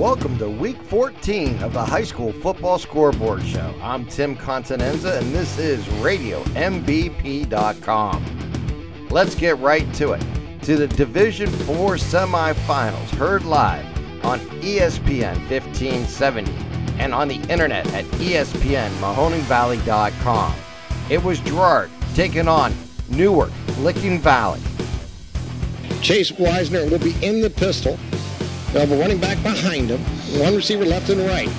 Welcome to week 14 of the High School Football Scoreboard Show. I'm Tim Continenza, and this is RadioMVP.com. Let's get right to it. To the Division 4 semifinals, heard live on ESPN 1570 and on the internet at ESPNMahoningValley.com. It was Girard taking on Newark, Licking Valley. Chase Weisner will be in the pistol. They'll have a running back behind him, one receiver left and right.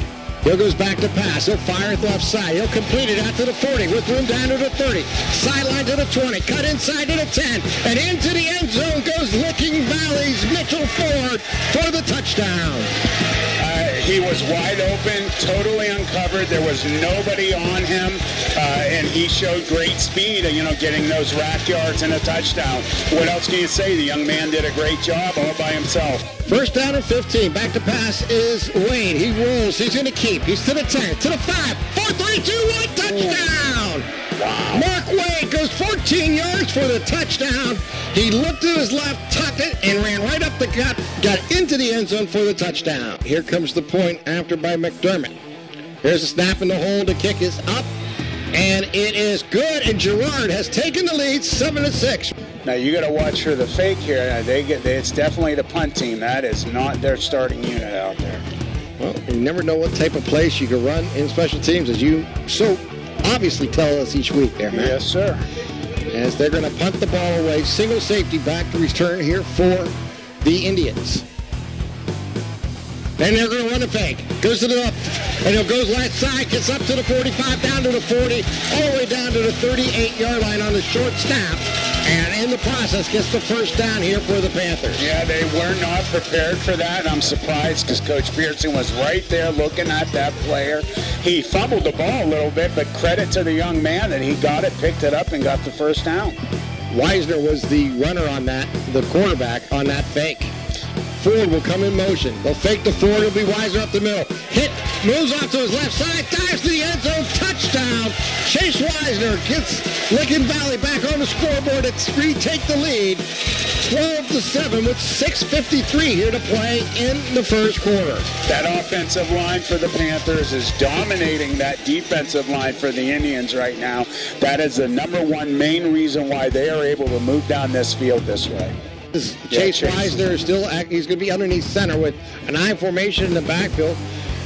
Hill goes back to pass. He'll fire at the left side. He'll complete it out to the 40 with room down to the 30. Sideline to the 20. Cut inside to the 10. And into the end zone goes Licking Valley's Mitchell Ford for the touchdown he was wide open, totally uncovered. There was nobody on him, uh, and he showed great speed, you know, getting those rack yards and a touchdown. What else can you say? The young man did a great job all by himself. First down and 15. Back to pass is Wayne. He rolls. He's going to keep. He's to the 10, to the 5, 4, 3, 2, 1, touchdown! Wow. 13 yards for the touchdown. He looked to his left, tucked it, and ran right up the gut, got into the end zone for the touchdown. Here comes the point after by McDermott. Here's a snap in the hole. The kick is up, and it is good. And Girard has taken the lead, seven to six. Now you got to watch for the fake here. Uh, they get it's definitely the punt team. That is not their starting unit out there. Well, you never know what type of place you can run in special teams, as you so obviously tell us each week, there, man. Yes, sir. As they're going to punt the ball away. Single safety back to return here for the Indians. And they're going to run a fake. Goes to the left. And it goes left side. Gets up to the 45, down to the 40, all the way down to the 38-yard line on the short snap. And in the process, gets the first down here for the Panthers. Yeah, they were not prepared for that. I'm surprised because Coach Pearson was right there looking at that player. He fumbled the ball a little bit, but credit to the young man that he got it, picked it up, and got the first down. Wisner was the runner on that, the quarterback on that fake. Ford will come in motion. They'll fake the Ford. It'll be wiser up the middle. Hit, moves off to his left side, dives to the end zone, touchdown. Chase Wisner gets Licking Valley back on the scoreboard It's three, take the lead. 12 to 7 with 6.53 here to play in the first quarter. That offensive line for the Panthers is dominating that defensive line for the Indians right now. That is the number one main reason why they are able to move down this field this way. Chase, Wisner is still he's going to be underneath center with an I formation in the backfield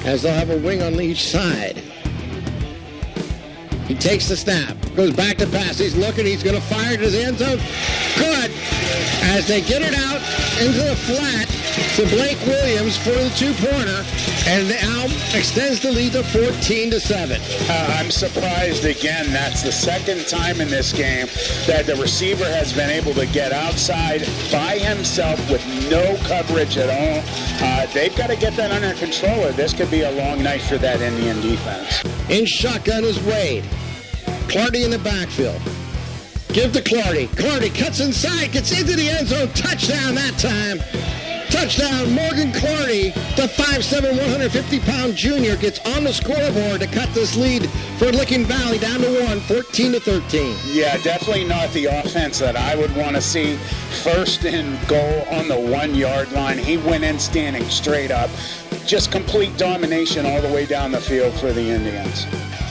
as they'll have a wing on each side. He takes the snap, goes back to pass. He's looking. He's going to fire to his end zone. Good. As they get it out into the flat to Blake Williams for the two-pointer, and now extends the lead to 14 to seven. Uh, I'm surprised again. That's the second time in this game that the receiver has been able to get outside by himself with no coverage at all. Uh, they've got to get that under control, or this could be a long night for that Indian defense. In shotgun is Wade. Clardy in the backfield. Give to Clardy. Clardy cuts inside, gets into the end zone. Touchdown that time. Touchdown, Morgan Clardy, the 5'7", 150-pound junior, gets on the scoreboard to cut this lead for Licking Valley down to one, 14 to 13. Yeah, definitely not the offense that I would want to see. First and goal on the one-yard line. He went in standing straight up. Just complete domination all the way down the field for the Indians.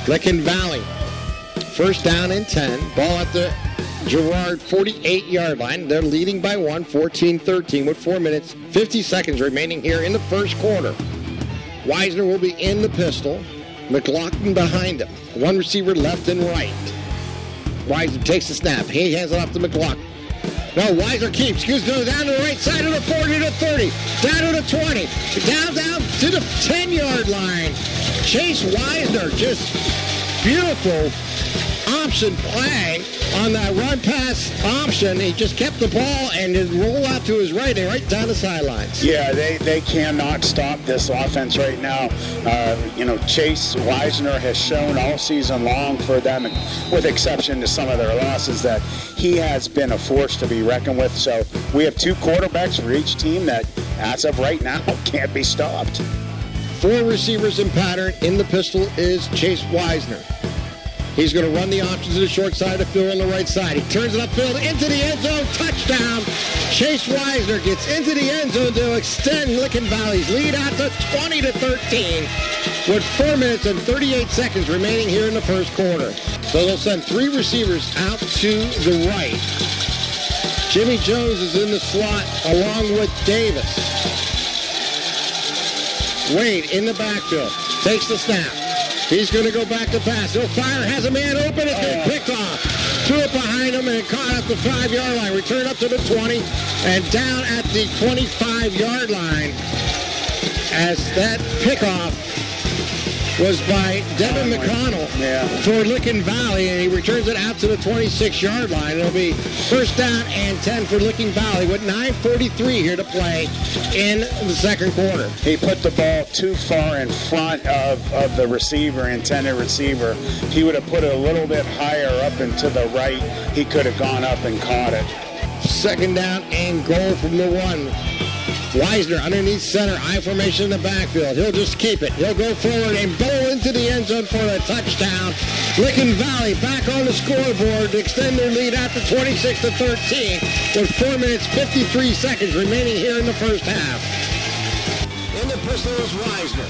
Licking Valley, first down and 10. Ball at the Girard 48 yard line. They're leading by one, 14 13, with 4 minutes, 50 seconds remaining here in the first quarter. Wisner will be in the pistol. McLaughlin behind him. One receiver left and right. Wisner takes the snap. He hands it off to McLaughlin. No, Wisner keeps. Goes down to the right side of the 40 to 30. Down to the 20. Down, down to the 10 yard line. Chase Wisner just beautiful option play on that run pass option. He just kept the ball and then roll out to his right and right down the sidelines. Yeah, they, they cannot stop this offense right now. Uh, you know, Chase Weisner has shown all season long for them, with exception to some of their losses, that he has been a force to be reckoned with. So we have two quarterbacks for each team that, as of right now, can't be stopped. Four receivers in pattern. In the pistol is Chase Wisner. He's going to run the options to the short side the field on the right side. He turns it upfield into the end zone. Touchdown. Chase Wisner gets into the end zone to extend Licking Valley's lead out to 20 to 13 with 4 minutes and 38 seconds remaining here in the first quarter. So they'll send three receivers out to the right. Jimmy Jones is in the slot along with Davis. Wade in the backfield. Takes the snap. He's going to go back to pass. He'll fire. Has a man open. It's been picked off. Threw it behind him and caught at the five-yard line. Return up to the 20 and down at the 25-yard line as that pickoff was by Devin McConnell Yeah. for Licking Valley, and he returns it out to the 26-yard line. It'll be first down and 10 for Licking Valley with 9.43 here to play in the second quarter. He put the ball too far in front of, of the receiver, intended receiver. He would have put it a little bit higher up and to the right. He could have gone up and caught it. Second down and goal from the one. Wisner underneath center, I formation in the backfield. He'll just keep it. He'll go forward and bowl into the end zone for a touchdown. Licking Valley back on the scoreboard to extend their lead out to 26 to 13 with 4 minutes 53 seconds remaining here in the first half. In the pistol is Wisner.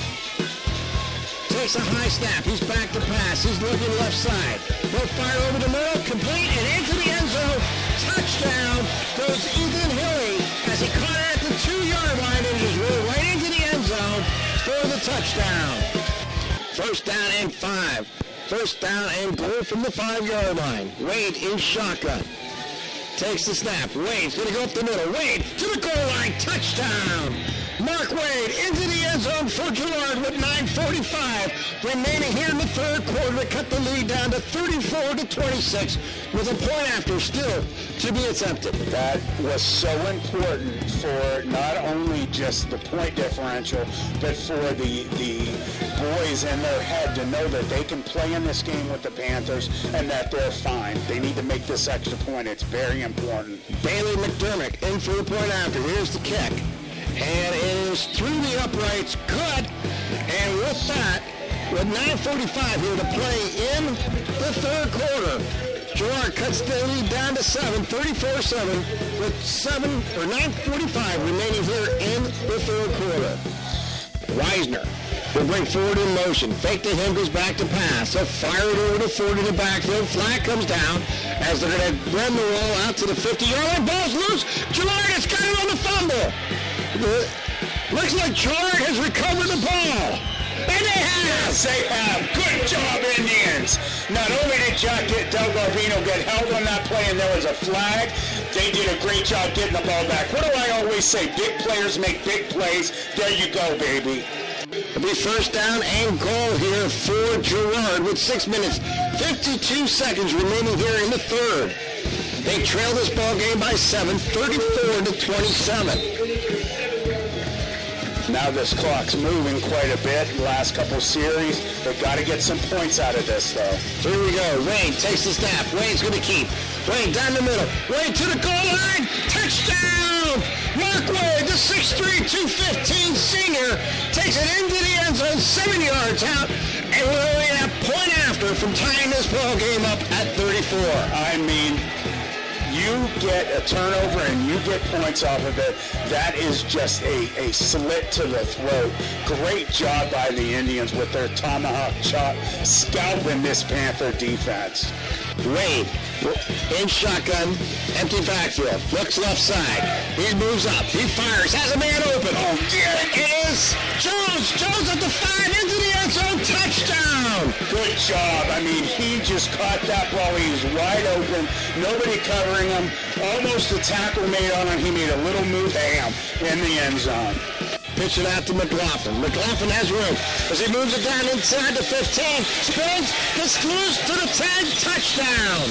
Takes a high snap. He's back to pass. He's looking left side. He'll fire over the middle, complete, and into the end zone. Touchdown goes Ethan Hilly as he caught it touchdown. First down and five. First down and goal from the five-yard line. Wade in shotgun. Takes the snap. Wade's going to go up the middle. Wade to the goal line. Touchdown. Mark Wade into the end zone for Girard with 9.45 remaining here in the third quarter to cut the lead down to 34 to 26 with a point after still to be attempted. That was so important for not only just the point differential, but for the the boys in their head to know that they can play in this game with the Panthers and that they're fine. They need to make this extra point. It's very important. Bailey McDermott in for the point after. Here's the kick. And it is through the uprights. Good. And with that, with 9.45 here to play in the third quarter, Girard cuts the lead down to 7, 34-7 with 7 or 9.45 remaining here in the third quarter. Wisner will bring forward in motion. Fake to him, goes back to pass. He'll fire it over to Ford in the backfield. Flag comes down as they're going to run the roll out to the 50-yard line. Ball's loose. Girard has got it on the fumble. Looks like Girard has recovered the ball. And they have. Yes, they have. Good job, Indians. Not only did Jack get Doug Garbino get held on that play and there was a flag, they did a great job getting the ball back. What do I always say? Big players make big plays. There you go, baby. It'll be first down and goal here for Girard with 6 minutes, 52 seconds remaining here in the third. They trail this ball game by 7, 34 to 27. Now this clock's moving quite a bit. Last couple series, they've got to get some points out of this, though. Here we go. Wayne takes the snap. Wayne's going to keep. Wayne down the middle. Wayne to the goal line. Touchdown! It into the end zone, seven yards out, and we're only a point after from tying this ball game up at 34. I mean, you get a turnover and you get points off of it. That is just a, a slit to the throat. Great job by the Indians with their tomahawk chop, scalping this Panther defense. Wade in shotgun, empty backfield, looks left side. He moves up, he fires, has a man open. Oh, dear, it is Jones. Jones at the five, into the end zone. Good job. I mean, he just caught that ball. He was wide open. Nobody covering him. Almost a tackle made on him. He made a little move, bam, in the end zone. Pitch it out to McLaughlin. McLaughlin has room as he moves it down inside the 15. Spins, gets loose to the 10, touchdown.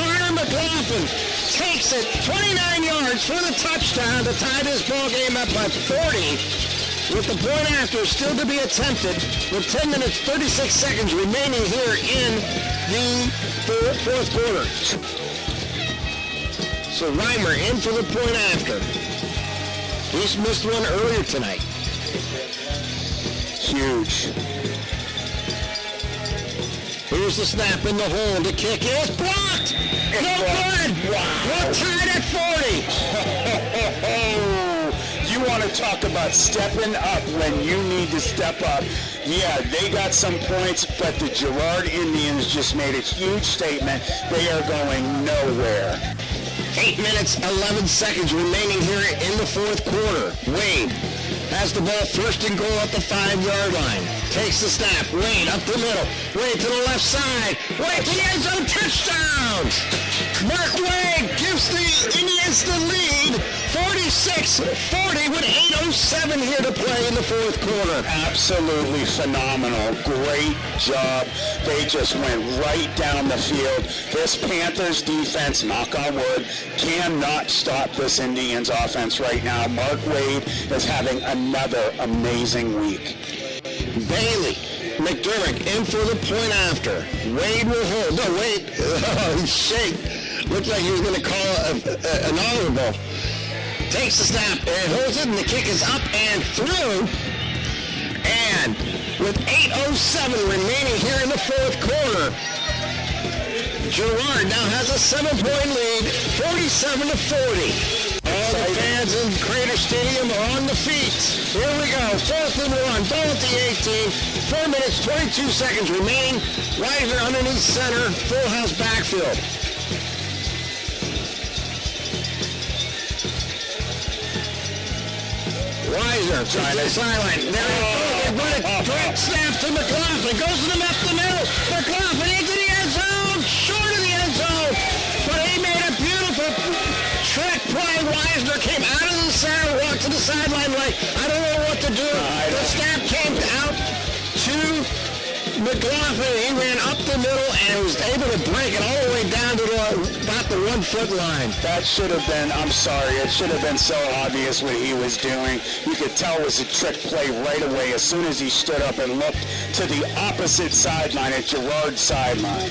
Connor McLaughlin takes it 29 yards for the touchdown to tie this ball game up by 40. With the point after still to be attempted, with 10 minutes 36 seconds remaining here in the fourth quarter. So Reimer in for the point after. He's missed one earlier tonight. Huge. Here Here's the snap in the hole. The kick is blocked. It's no good. Wow. We're tied at 40. want to talk about stepping up when you need to step up. Yeah, they got some points, but the Girard Indians just made a huge statement. They are going nowhere. 8 minutes, 11 seconds remaining here in the fourth quarter. Wade has the ball first and goal at the five-yard line. Takes the snap. Wade up the middle. Wade to the left side. Wade to the end zone. Touchdown! Mark Wade gives the Indians the lead. 46-40 with 8.07 here to play in the fourth quarter. Absolutely phenomenal. Great job. They just went right down the field. This Panthers defense, knock on wood, cannot stop this Indians offense right now. Mark Wade is having another amazing week. Bailey. McDermott in for the point after. Wade will hold. No, wait. Oh, shake. Looked like he was going to call a, a, an honorable. Takes the snap and holds it, and the kick is up and through. And with 8.07 remaining here in the fourth quarter, Girard now has a seven-point lead, 47 to 40. All the fans in Crater Stadium are on the feet. Here we go. Fourth and one. Ball at the 18. Four minutes, 22 seconds remaining. Widener underneath center. Full house backfield. Weiser trying to sideline. He goes. They run a oh, oh. direct snap to McLaughlin. Goes to the left the middle. McLaughlin out of the center, walked to the sideline like, I don't know what to do. The snap came out to McLaughlin. He ran up the middle and was able to break it all the way down to the, about the one foot line. That should have been, I'm sorry, it should have been so obvious what he was doing. You could tell it was a trick play right away as soon as he stood up and looked to the opposite sideline at Girard's sideline.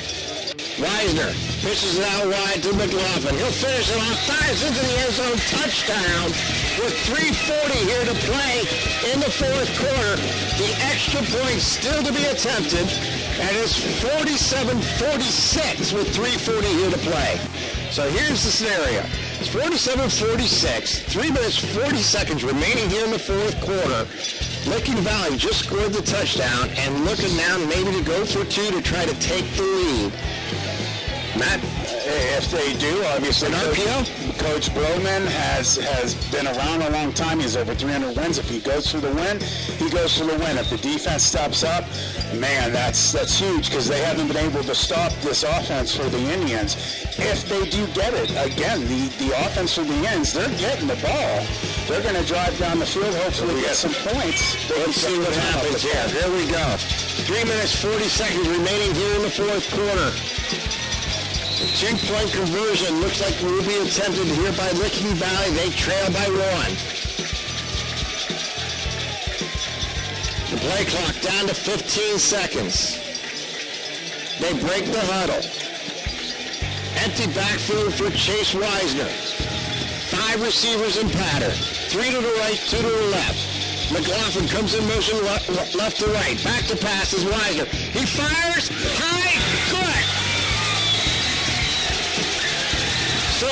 Weisner pitches it out wide to McLaughlin. He'll finish it off, dives into the end zone, touchdown. With 3.40 here to play in the fourth quarter, the extra point still to be attempted, and it's 47-46 with 3.40 here to play. So here's the scenario. It's 47-46, 3 minutes 40 seconds remaining here in the fourth quarter. Licking Valley just scored the touchdown and looking now maybe to go for two to try to take the lead. Matt, If they do, obviously, RPO? Coach Broman has has been around a long time. He's over 300 wins. If he goes for the win, he goes for the win. If the defense steps up, man, that's that's huge because they haven't been able to stop this offense for the Indians. If they do get it, again, the, the offense for the Indians, they're getting the ball. They're going to drive down the field, hopefully get some points. let's see what happens here. Here we go. 3 minutes 40 seconds remaining here in the fourth quarter. Chink point conversion looks like will be attempted here by Licking Valley. They trail by one. The play clock down to 15 seconds. They break the huddle. Empty backfield for Chase Weisner. Five receivers in pattern. Three to the right, two to the left. McLaughlin comes in motion left, to right. Back to pass is Weisner. He fires high. So,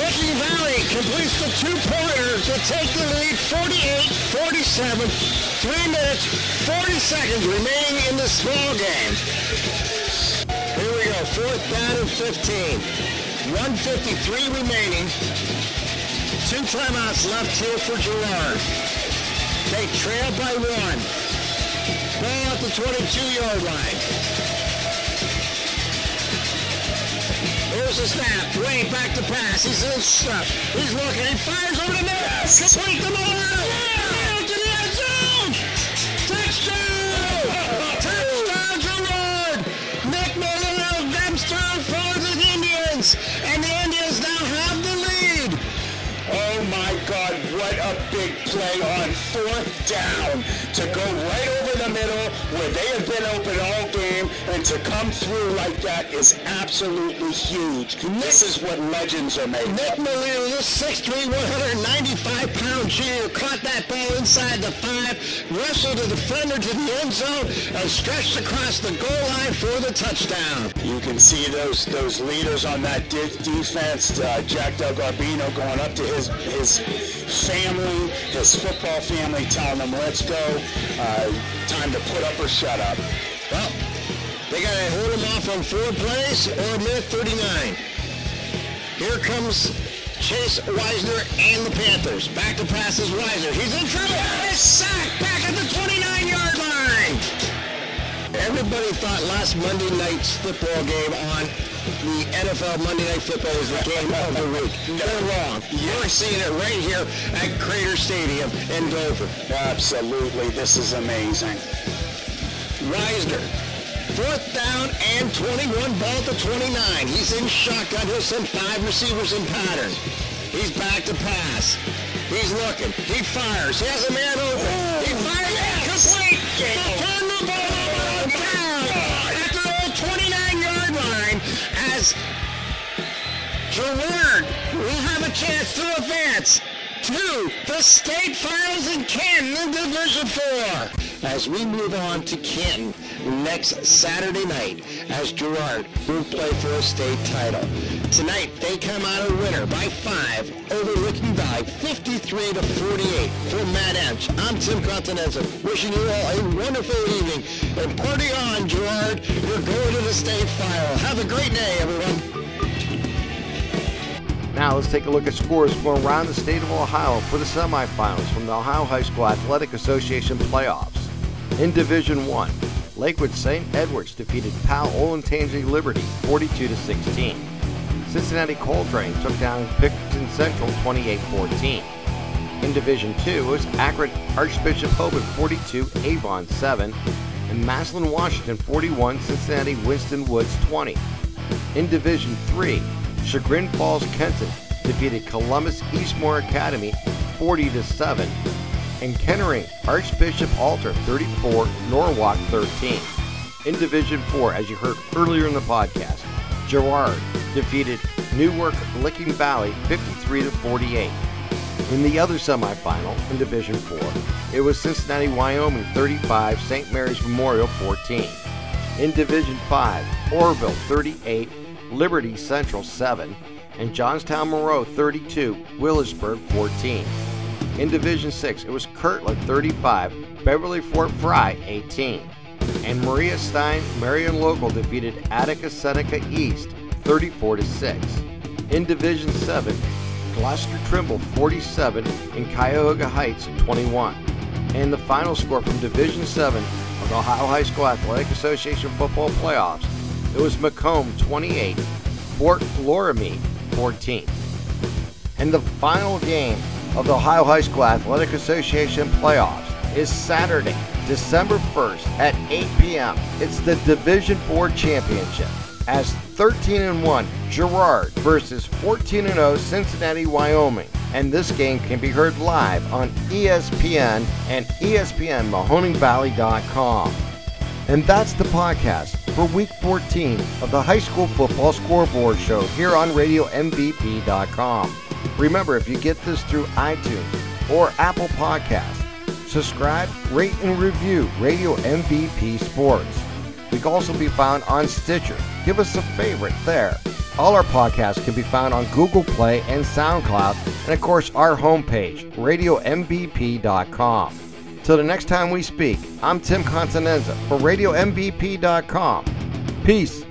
Licking Valley completes the two-pointer to take the lead 48-47. Three minutes, 40 seconds remaining in the small game. Here we go, fourth down and 15. 153 remaining. Two timeouts left here for Girard. They trail by one. Ball at the 22-yard line. Here's the snap. Back to pass. He's in stuff. He's looking. He fires over the middle. Complete the. Down to the end zone. Touchdown. Nick through for the Indians. And the Indians now have the lead. Oh my God, what a big play on fourth down to go where they have been open all game, and to come through like that is absolutely huge. This is what legends are made. Nick Melillo, this 6'3", 195-pound junior, caught that ball inside the five, wrestled the defender to the end zone, and stretched across the goal line for the touchdown. You can see those those leaders on that de- defense. Uh, Jack Del Garbino going up to his his family, his football family, telling them, "Let's go. Uh, time to put up up." Well, they got to hold him off on four plays or a minute 39. Here comes Chase Wisener and the Panthers. Back to pass is Wisener. He's in trouble. Sack back at the 29-yard line. Everybody thought last Monday night's football game on the NFL Monday Night Football was the game of the week. They're wrong. You're seeing it right here at Crater Stadium in Dover. Absolutely, this is amazing. Wisener, fourth down and 21, ball to 29. He's in shotgun. He'll send five receivers in pattern. He's back to pass. He's looking. He fires. He has a man open. He fires. Complete. Turn the ball down at the old 29-yard line as Girard will have a chance to advance to the state finals in Canton in Division 4. As we move on to Canton next Saturday night as Girard will play for a state title. Tonight they come out a winner by five over Licking Valley, 53 to 48. For Matt Ench, I'm Tim Continenza, wishing you all a wonderful evening and party on, Girard. You're going to the state final. Have a great day, everyone. Now let's take a look at scores from around the state of Ohio for the semifinals from the Ohio High School Athletic Association playoffs. In Division 1, Lakewood St. Edwards defeated Powell Olentangy Liberty 42 16. Cincinnati Colerain took down Pickerington Central 28-14. In Division 2, it was Akron Archbishop Hoban 42, Avon 7, and Massillon Washington 41, Cincinnati Winton Woods 20. In Division 3, Chagrin Falls Kenston defeated Columbus Eastmoor Academy 40 to 7, and Kettering Archbishop Alter 34, Norwalk 13. In Division 4, as you heard earlier in the podcast, Girard defeated Newark Licking Valley 53 to 48. In the other semifinal in Division 4, it was Cincinnati Wyoming 35, St. Mary's Memorial 14. In Division 5, Orrville 38, Liberty Central 7, and Johnstown Monroe 32, Wheelersburg 14. In Division 6, it was Kirtland 35, Beverly Fort Frye 18. And Maria Stein Marion Local defeated Attica Seneca East 34 6. In Division 7, Glouster Trimble 47 and Cuyahoga Heights 21. And the final score from Division 7 of the Ohio High School Athletic Association football playoffs, it was McComb 28, Fort Loramie 14. And the final game of the Ohio High School Athletic Association playoffs is Saturday, December 1st at 8 p.m. It's the Division 4 Championship as 13 and 1 Girard versus 14 and 0 Cincinnati, Wyoming. And this game can be heard live on ESPN and ESPNMahoningValley.com. And that's the podcast for week 14 of the High School Football Scoreboard Show here on RadioMVP.com. Remember, if you get this through iTunes or Apple Podcasts, subscribe, rate, and review Radio MVP Sports. We can also be found on Stitcher. Give us a favorite there. All our podcasts can be found on Google Play and SoundCloud, and of course, our homepage, RadioMVP.com. Till the next time we speak, I'm Tim Continenza for RadioMVP.com. Peace.